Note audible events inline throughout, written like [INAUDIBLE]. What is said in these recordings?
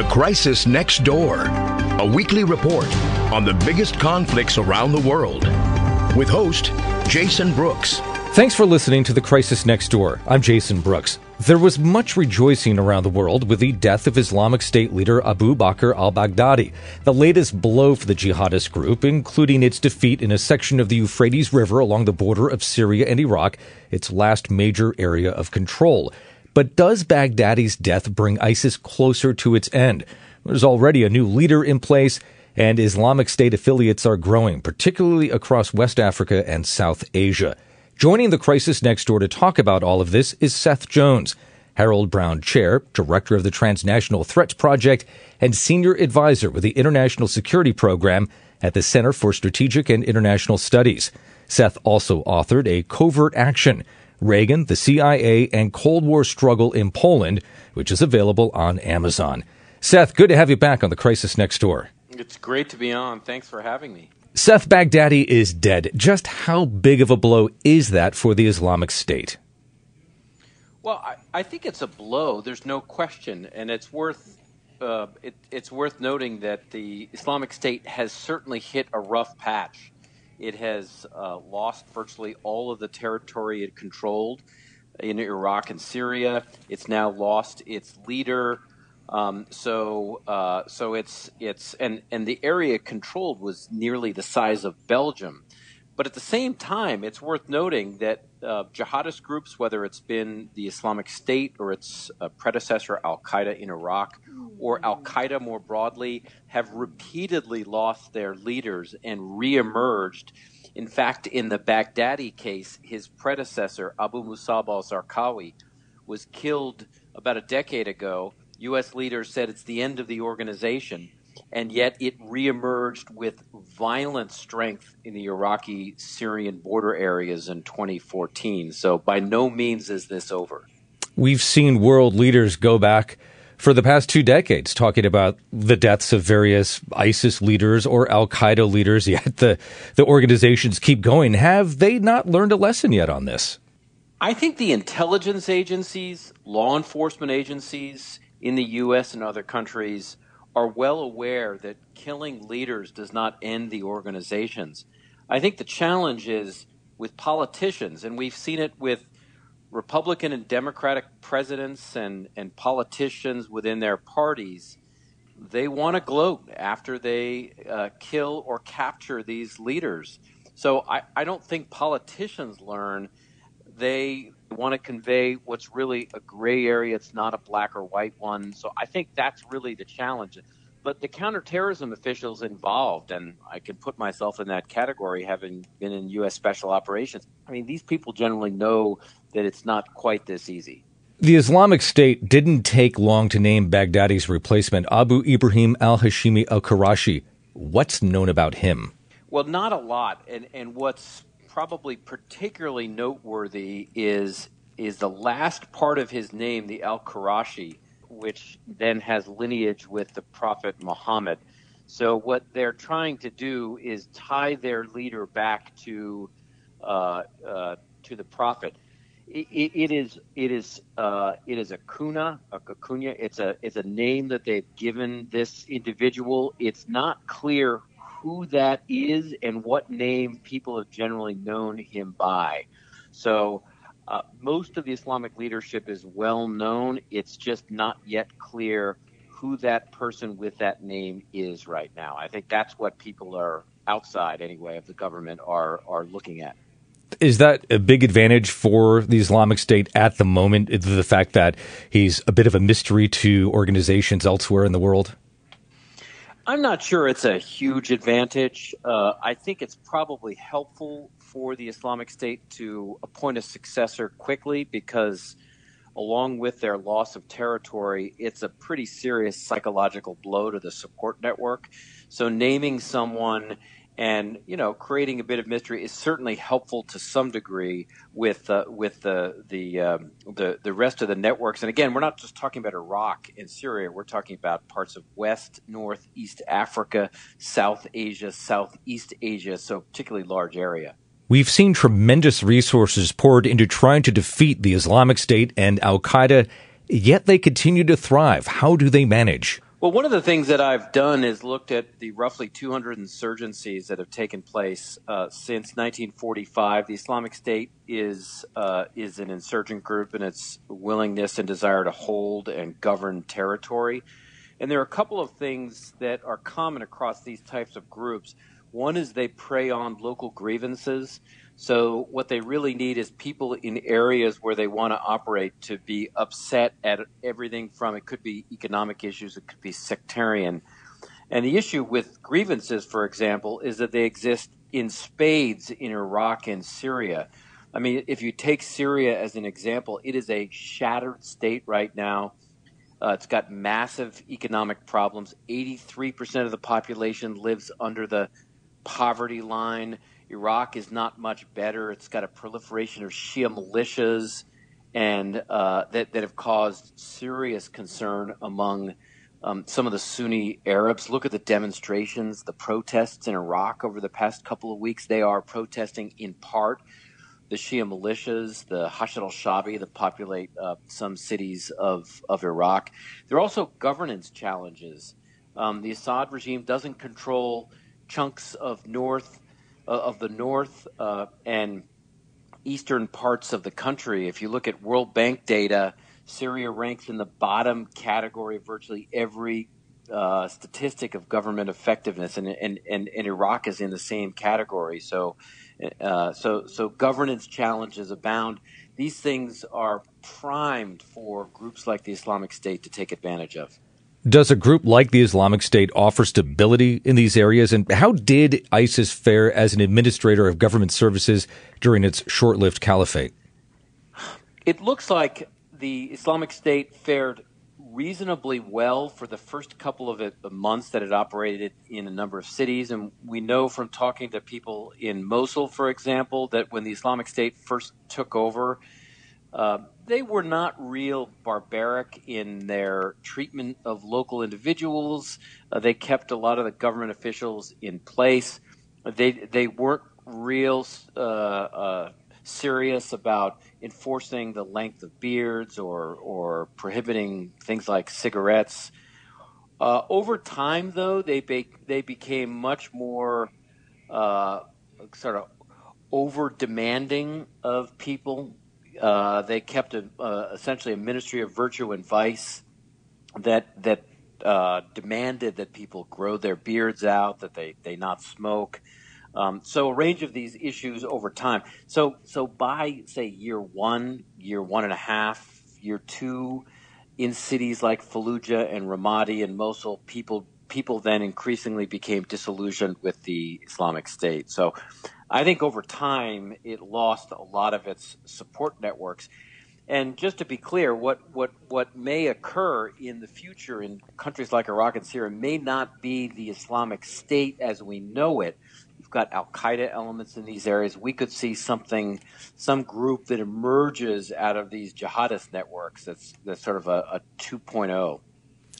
The Crisis Next Door, a weekly report on the biggest conflicts around the world. With host Jason Brooks. Thanks for listening to The Crisis Next Door. I'm Jason Brooks. There was much rejoicing around the world with the death of Islamic State leader Abu Bakr al Baghdadi, the latest blow for the jihadist group, including its defeat in a section of the Euphrates River along the border of Syria and Iraq, its last major area of control. But does Baghdadi's death bring ISIS closer to its end? There's already a new leader in place, and Islamic State affiliates are growing, particularly across West Africa and South Asia. Joining the crisis next door to talk about all of this is Seth Jones, Harold Brown Chair, Director of the Transnational Threats Project, and Senior Advisor with the International Security Program at the Center for Strategic and International Studies. Seth also authored a Covert Action Reagan, the CIA, and Cold War Struggle in Poland, which is available on Amazon. Seth, good to have you back on the Crisis Next Door. It's great to be on. Thanks for having me. Seth Baghdadi is dead. Just how big of a blow is that for the Islamic State? Well, I, I think it's a blow. There's no question, and it's worth uh, it, it's worth noting that the Islamic State has certainly hit a rough patch. It has uh, lost virtually all of the territory it controlled in Iraq and Syria. It's now lost its leader. Um, so, uh, so it's it's and and the area controlled was nearly the size of Belgium. But at the same time, it's worth noting that uh, jihadist groups, whether it's been the Islamic State or its uh, predecessor Al Qaeda in Iraq, or Al Qaeda more broadly, have repeatedly lost their leaders and reemerged. In fact, in the Baghdadi case, his predecessor Abu Musab al-Zarqawi was killed about a decade ago U.S. leaders said it's the end of the organization, and yet it reemerged with violent strength in the Iraqi Syrian border areas in 2014. So by no means is this over. We've seen world leaders go back for the past two decades talking about the deaths of various ISIS leaders or Al Qaeda leaders, [LAUGHS] yet the, the organizations keep going. Have they not learned a lesson yet on this? I think the intelligence agencies, law enforcement agencies, in the U.S. and other countries are well aware that killing leaders does not end the organizations. I think the challenge is with politicians, and we've seen it with Republican and Democratic presidents and, and politicians within their parties. They want to gloat after they uh, kill or capture these leaders. So I, I don't think politicians learn. They want to convey what's really a gray area. It's not a black or white one. So I think that's really the challenge. But the counterterrorism officials involved, and I can put myself in that category having been in U.S. special operations. I mean, these people generally know that it's not quite this easy. The Islamic State didn't take long to name Baghdadi's replacement, Abu Ibrahim al Hashimi al Qurashi. What's known about him? Well, not a lot. And, and what's probably particularly noteworthy is is the last part of his name, the Al Qurashi, which then has lineage with the Prophet Muhammad. So what they're trying to do is tie their leader back to uh, uh, to the Prophet. It, it is it is uh, it is a kuna a kakunya. It's a it's a name that they've given this individual. It's not clear who that is and what name people have generally known him by. So uh, most of the Islamic leadership is well known. It's just not yet clear who that person with that name is right now. I think that's what people are outside, anyway, of the government are are looking at. Is that a big advantage for the Islamic State at the moment? The fact that he's a bit of a mystery to organizations elsewhere in the world? I'm not sure it's a huge advantage. Uh, I think it's probably helpful for the Islamic State to appoint a successor quickly because along with their loss of territory, it's a pretty serious psychological blow to the support network. So naming someone and you know creating a bit of mystery is certainly helpful to some degree with uh, with the the, um, the the rest of the networks. And again, we're not just talking about Iraq and Syria. We're talking about parts of West, North, East Africa, South Asia, Southeast Asia. So particularly large area. We've seen tremendous resources poured into trying to defeat the Islamic State and Al Qaeda, yet they continue to thrive. How do they manage? Well, one of the things that I've done is looked at the roughly 200 insurgencies that have taken place uh, since 1945. The Islamic State is uh, is an insurgent group in its willingness and desire to hold and govern territory. And there are a couple of things that are common across these types of groups. One is they prey on local grievances. So what they really need is people in areas where they want to operate to be upset at everything from it could be economic issues, it could be sectarian. And the issue with grievances, for example, is that they exist in spades in Iraq and Syria. I mean, if you take Syria as an example, it is a shattered state right now. Uh, it's got massive economic problems. 83% of the population lives under the poverty line. Iraq is not much better. It's got a proliferation of Shia militias, and uh, that that have caused serious concern among um, some of the Sunni Arabs. Look at the demonstrations, the protests in Iraq over the past couple of weeks. They are protesting in part the Shia militias, the Hashd al Shabi that populate uh, some cities of, of Iraq. There are also governance challenges. Um, the Assad regime doesn't control chunks of north of the north uh, and eastern parts of the country. If you look at World Bank data, Syria ranks in the bottom category of virtually every uh, statistic of government effectiveness, and, and, and, and, Iraq is in the same category. So, uh, so, so governance challenges abound. These things are primed for groups like the Islamic State to take advantage of. Does a group like the Islamic State offer stability in these areas? And how did ISIS fare as an administrator of government services during its short lived caliphate? It looks like the Islamic State fared reasonably well for the first couple of months that it operated in a number of cities. And we know from talking to people in Mosul, for example, that when the Islamic State first took over, uh, they were not real barbaric in their treatment of local individuals. Uh, they kept a lot of the government officials in place. They they weren't real uh, uh, serious about enforcing the length of beards or or prohibiting things like cigarettes. Uh, over time, though, they be- they became much more uh, sort of over demanding of people uh, they kept a, uh, essentially a ministry of virtue and vice that that uh, demanded that people grow their beards out, that they they not smoke. Um, so a range of these issues over time. So so by say year one, year one and a half, year two, in cities like Fallujah and Ramadi and Mosul, people people then increasingly became disillusioned with the Islamic State. So I think over time it lost a lot of its support networks. And just to be clear, what, what, what may occur in the future in countries like Iraq and Syria may not be the Islamic State as we know it. You've got Al Qaeda elements in these areas. We could see something, some group that emerges out of these jihadist networks that's, that's sort of a, a 2.0.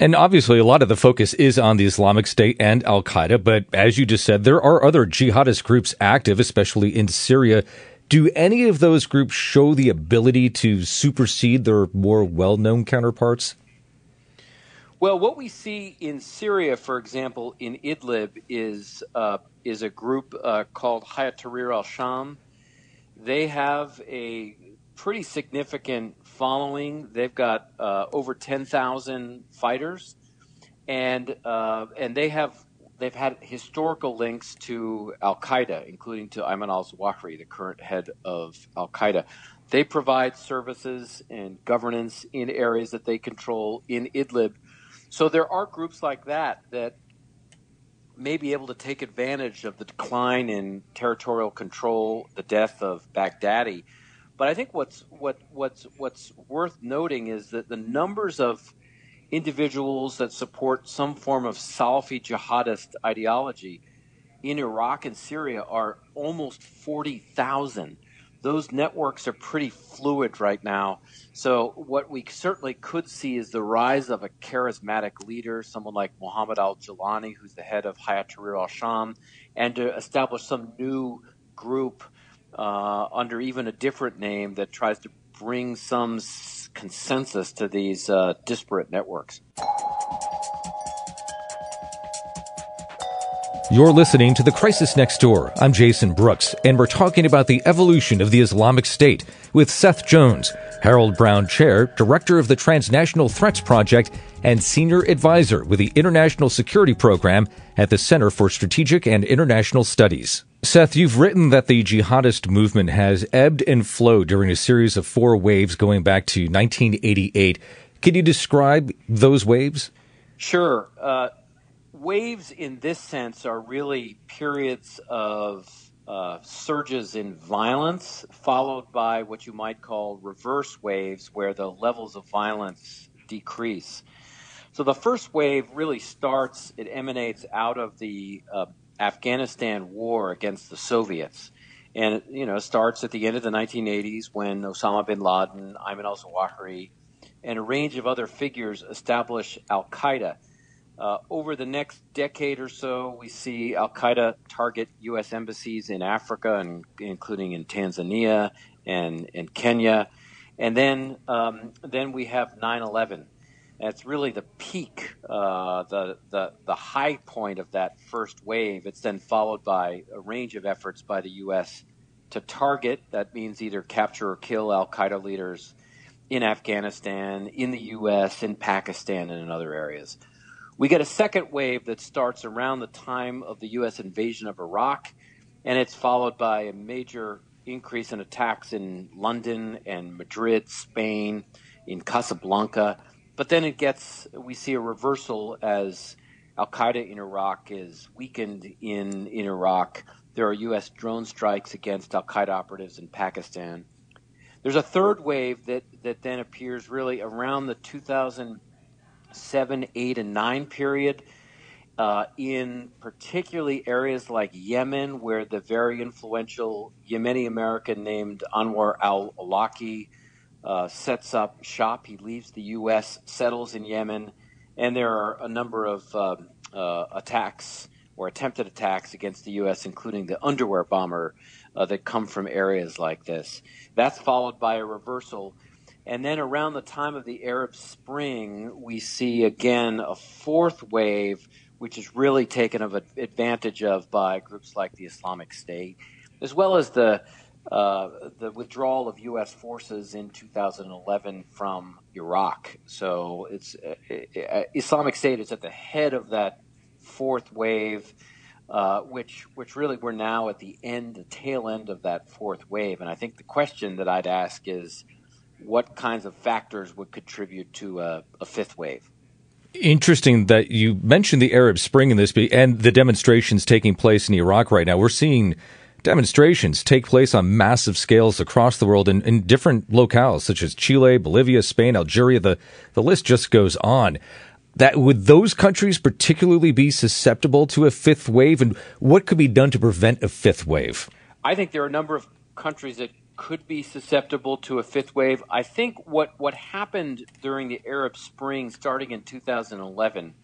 And obviously, a lot of the focus is on the Islamic State and Al Qaeda. But as you just said, there are other jihadist groups active, especially in Syria. Do any of those groups show the ability to supersede their more well known counterparts? Well, what we see in Syria, for example, in Idlib, is uh, is a group uh, called Hayat Tahrir al-Sham. They have a pretty significant following. They've got uh, over 10,000 fighters, and uh, and they have they've had historical links to Al Qaeda, including to Ayman al Zawahiri, the current head of Al Qaeda. They provide services and governance in areas that they control in Idlib. So there are groups like that that may be able to take advantage of the decline in territorial control, the death of Baghdadi, But I think what's what what's what's worth noting is that the numbers of individuals that support some form of Salafi jihadist ideology in Iraq and Syria are almost 40,000. Those networks are pretty fluid right now. So, what we certainly could see is the rise of a charismatic leader, someone like Mohammed al Julani, who's the head of Hayat Tahrir al Sham, and to establish some new group uh, under even a different name that tries to bring some s- consensus to these uh, disparate networks. You're listening to The Crisis Next Door. I'm Jason Brooks, and we're talking about the evolution of the Islamic State with Seth Jones, Harold Brown Chair, Director of the Transnational Threats Project, and Senior Advisor with the International Security Program at the Center for Strategic and International Studies. Seth, you've written that the jihadist movement has ebbed and flowed during a series of four waves going back to 1988. Can you describe those waves? Sure. Uh, waves in this sense are really periods of uh, surges in violence, followed by what you might call reverse waves, where the levels of violence decrease. So the first wave really starts, it emanates out of the uh, Afghanistan war against the Soviets. And you know, starts at the end of the 1980s when Osama bin Laden, Ayman al Zawahiri, and a range of other figures establish Al Qaeda uh, over the next decade or so, we see Al Qaeda target U.S. embassies in Africa, and including in Tanzania and in Kenya, and then um, then we have 9/11. That's really the peak, uh, the, the the high point of that first wave. It's then followed by a range of efforts by the U.S. to target. That means either capture or kill Al Qaeda leaders in Afghanistan, in the U.S., in Pakistan, and in other areas. We get a second wave that starts around the time of the U.S. invasion of Iraq, and it's followed by a major increase in attacks in London and Madrid, Spain, in Casablanca. But then it gets, we see a reversal as Al Qaeda in Iraq is weakened in, in Iraq. There are U.S. drone strikes against Al Qaeda operatives in Pakistan. There's a third wave that, that then appears really around the 2000 seven, eight, and nine period. Uh, in particularly areas like Yemen, where the very influential Yemeni American named Anwar al Awlaki uh, sets up shop. He leaves the U.S., settles in Yemen, and there are a number of um, uh, attacks or attempted attacks against the U.S., including the underwear bomber uh, that come from areas like this. That's followed by a reversal and then around the time of the Arab Spring, we see again a fourth wave, which is really taken of advantage of by groups like the Islamic State, as well as the uh, the withdrawal of U.S. forces in 2011 from Iraq. So it's uh, uh, Islamic State is at the head of that fourth wave. Uh, which which really we're now at the end, the tail end of that fourth wave, and I think the question that I'd ask is, what kinds of factors would contribute to a, a fifth wave. Interesting that you mentioned the Arab Spring in this, and the demonstrations taking place in Iraq right now. We're seeing demonstrations take place on massive scales across the world in, in different locales, such as Chile, Bolivia, Spain, Algeria. The the list just goes on. That would those countries particularly be susceptible to a fifth wave, and what could be done to prevent a fifth wave? I think there are a number of countries that could be susceptible to a fifth wave. I think what, what happened during the Arab Spring starting in 2011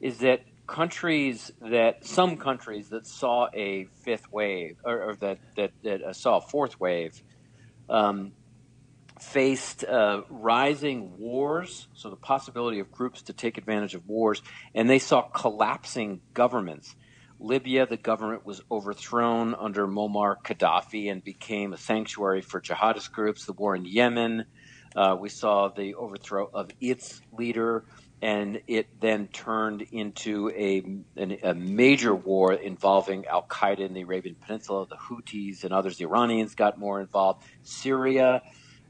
is that countries that some countries that saw a fifth wave or, or that, that, that uh, saw a fourth wave um, faced uh, rising wars, so the possibility of groups to take advantage of wars, and they saw collapsing governments. Libya, the government was overthrown under Muammar Gaddafi and became a sanctuary for jihadist groups. The war in Yemen, uh, we saw the overthrow of its leader, and it then turned into a, an, a major war involving Al Qaeda in the Arabian Peninsula, the Houthis and others. The Iranians got more involved. Syria.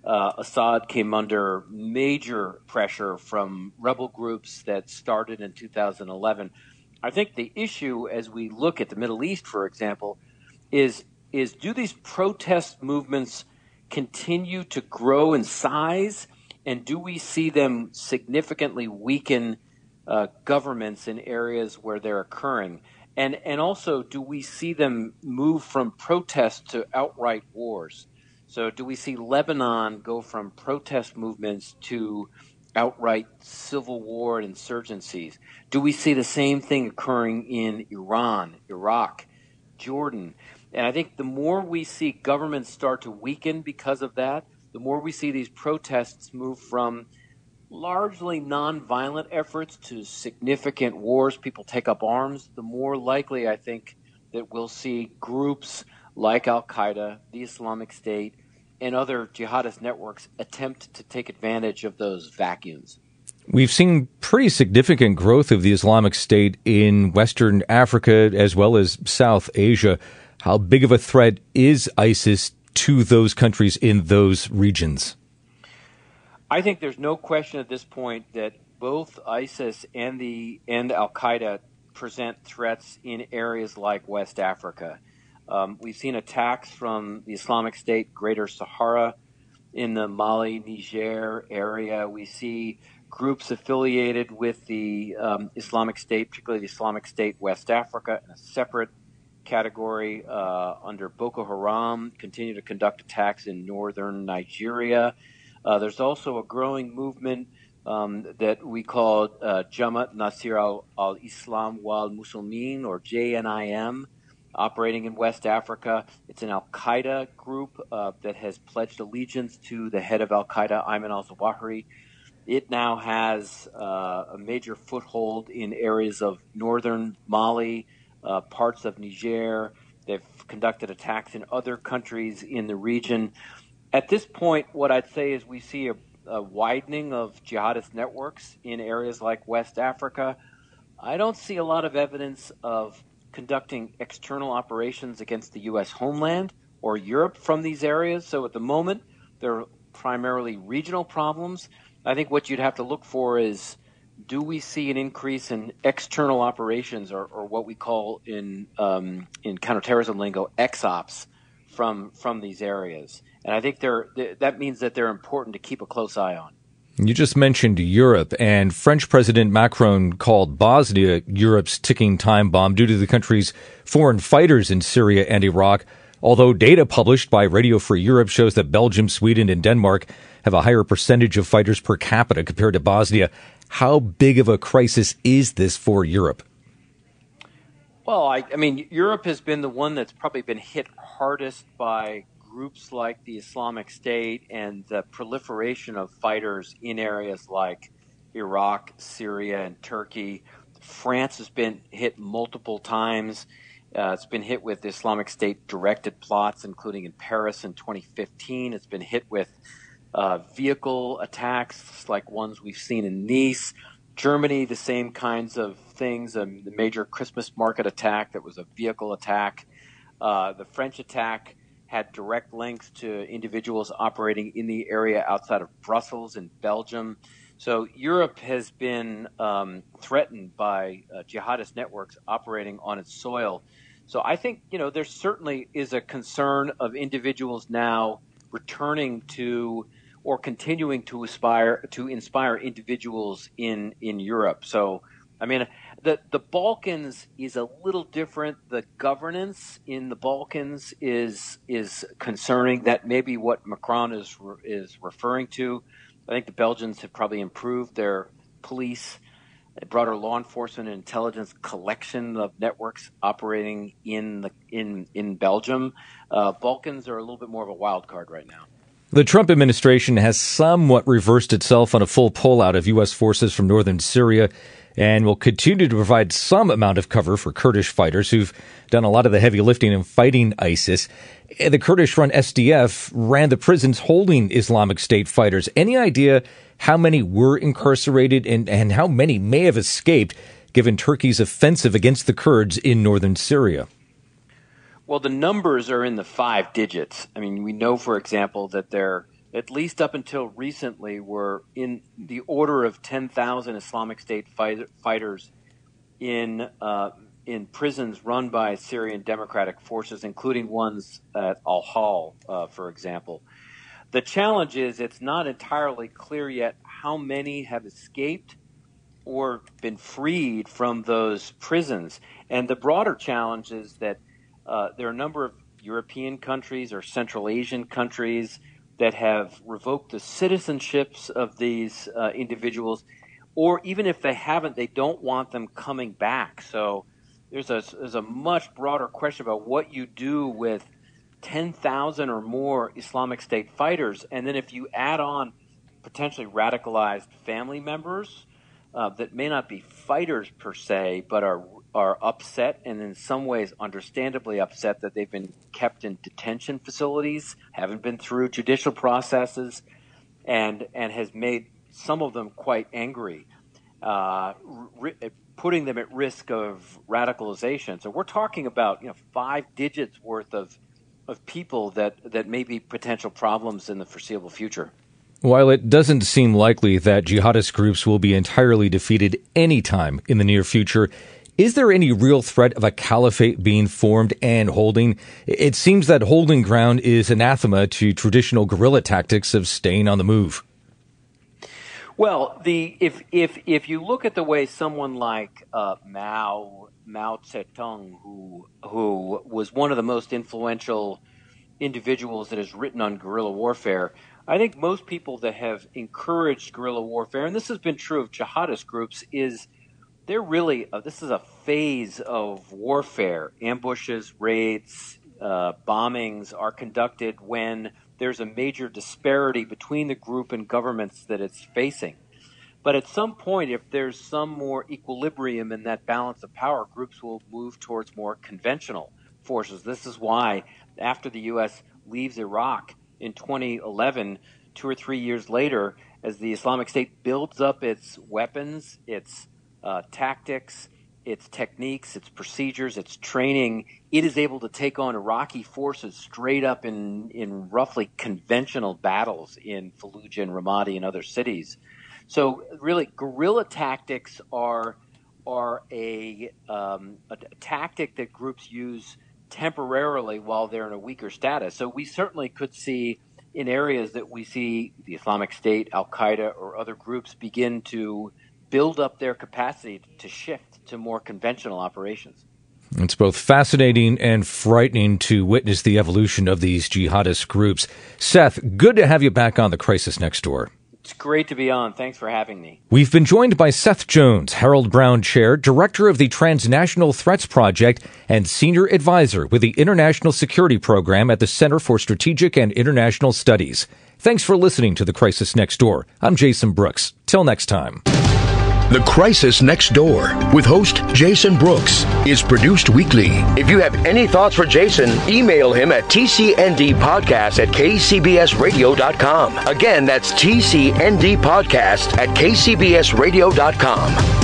Uh, Assad came under major pressure from rebel groups that started in 2011 I think the issue as we look at the Middle East, for example, is is do these protest movements continue to grow in size? And do we see them significantly weaken uh, governments in areas where they're occurring? And, and also, do we see them move from protest to outright wars? So, do we see Lebanon go from protest movements to outright civil war and insurgencies? Do we see the same thing occurring in Iran, Iraq, Jordan? And I think the more we see governments start to weaken because of that, the more we see these protests move from largely nonviolent efforts to significant wars, people take up arms, the more likely I think that we'll see groups like Al Qaeda, the Islamic State, and other jihadist networks attempt to take advantage of those vacuums. We've seen pretty significant growth of the Islamic State in Western Africa as well as South Asia. How big of a threat is ISIS to those countries in those regions? I think there's no question at this point that both ISIS and the and Al Qaeda present threats in areas like West Africa. Um, we've seen attacks from the Islamic State, Greater Sahara, in the Mali, Niger area. We see groups affiliated with the um, Islamic State, particularly the Islamic State West Africa, in a separate category uh, under Boko Haram, continue to conduct attacks in northern Nigeria. Uh, there's also a growing movement um, that we call uh, Jamaat Nasir al Islam wal Muslimin, or JNIM, operating in West Africa. It's an Al Qaeda group uh, that has pledged allegiance to the head of Al Qaeda, Ayman al Zawahiri. It now has uh, a major foothold in areas of northern Mali, uh, parts of Niger. They've conducted attacks in other countries in the region. At this point, what I'd say is we see a, a widening of jihadist networks in areas like West Africa. I don't see a lot of evidence of conducting external operations against the U.S. homeland or Europe from these areas. So at the moment, they're primarily regional problems. I think what you'd have to look for is do we see an increase in external operations or, or what we call in um, in counterterrorism lingo XOps from from these areas? And I think they're, that means that they're important to keep a close eye on. You just mentioned Europe, and French President Macron called Bosnia Europe's ticking time bomb due to the country's foreign fighters in Syria and Iraq. Although data published by Radio Free Europe shows that Belgium, Sweden, and Denmark have a higher percentage of fighters per capita compared to Bosnia, how big of a crisis is this for Europe? Well, I, I mean, Europe has been the one that's probably been hit hardest by groups like the Islamic State and the proliferation of fighters in areas like Iraq, Syria, and Turkey. France has been hit multiple times. Uh, it's been hit with Islamic State directed plots, including in Paris in 2015. It's been hit with uh, vehicle attacks like ones we've seen in Nice. Germany, the same kinds of things. Um, the major Christmas market attack that was a vehicle attack. Uh, the French attack had direct links to individuals operating in the area outside of Brussels in Belgium. So Europe has been um, threatened by uh, jihadist networks operating on its soil. So I think you know there certainly is a concern of individuals now returning to or continuing to aspire to inspire individuals in in Europe. So I mean the the Balkans is a little different. The governance in the Balkans is is concerning. That may be what Macron is is referring to. I think the Belgians have probably improved their police, broader law enforcement and intelligence collection of networks operating in the in in Belgium. Uh, Balkans are a little bit more of a wild card right now. The Trump administration has somewhat reversed itself on a full pullout of U.S. forces from northern Syria and will continue to provide some amount of cover for Kurdish fighters who've done a lot of the heavy lifting in fighting ISIS. Eh, the Kurdish run SDF ran the prisons holding Islamic State fighters. Any idea how many were incarcerated and, and how many may have escaped given Turkey's offensive against the Kurds in northern Syria? Well, the numbers are in the five digits. I mean, we know, for example, that there at least up until recently, were in the order of 10,000 Islamic State fight, fighters in uh, in prisons run by Syrian Democratic forces, including ones at Al Hol, uh, for example. The challenge is it's not entirely clear yet how many have escaped or been freed from those prisons. And the broader challenge is that uh, there are a number of European countries or Central Asian countries that have revoked the citizenships of these uh, individuals, or even if they haven't, they don't want them coming back. So there's a, there's a much broader question about what you do with 10,000 or more Islamic State fighters. And then if you add on potentially radicalized family members uh, that may not be fighters per se, but are are upset and in some ways understandably upset that they've been kept in detention facilities, haven't been through judicial processes, and and has made some of them quite angry, uh, putting them at risk of radicalization. So we're talking about you know five digits worth of of people that that may be potential problems in the foreseeable future. While it doesn't seem likely that jihadist groups will be entirely defeated anytime in the near future, is there any real threat of a caliphate being formed and holding? It seems that holding ground is anathema to traditional guerrilla tactics of staying on the move. Well, the if if if you look at the way someone like uh, Mao Mao Zedong, who who was one of the most influential individuals that has written on guerrilla warfare, I think most people that have encouraged guerrilla warfare, and this has been true of jihadist groups, is they're really uh, this is a phase of warfare. Ambushes, raids, uh, bombings are conducted when there's a major disparity between the group and governments that it's facing. But at some point, if there's some more equilibrium in that balance of power, groups will move towards more conventional forces. This is why, after the U.S. leaves Iraq in 2011, two or three years later, as the Islamic State builds up its weapons, its uh, tactics, its techniques, its procedures, its training, it is able to take on Iraqi forces straight up in, in roughly conventional battles in Fallujah and Ramadi and other cities. So, really, guerrilla tactics are are a, um, a, a tactic that groups use temporarily while they're in a weaker status. So, we certainly could see in areas that we see the Islamic State, Al Qaeda, or other groups begin to build up their capacity to shift to more conventional operations. It's both fascinating and frightening to witness the evolution of these jihadist groups. Seth, good to have you back on the Crisis Next Door. It's great to be on. Thanks for having me. We've been joined by Seth Jones, Harold Brown Chair, Director of the Transnational Threats Project, and Senior Advisor with the International Security Program at the Center for Strategic and International Studies. Thanks for listening to The Crisis Next Door. I'm Jason Brooks. Till next time. The Crisis Next Door with host Jason Brooks is produced weekly. If you have any thoughts for Jason, email him at tcndpodcast at kcbsradio.com. Again, that's tcndpodcast at kcbsradio.com.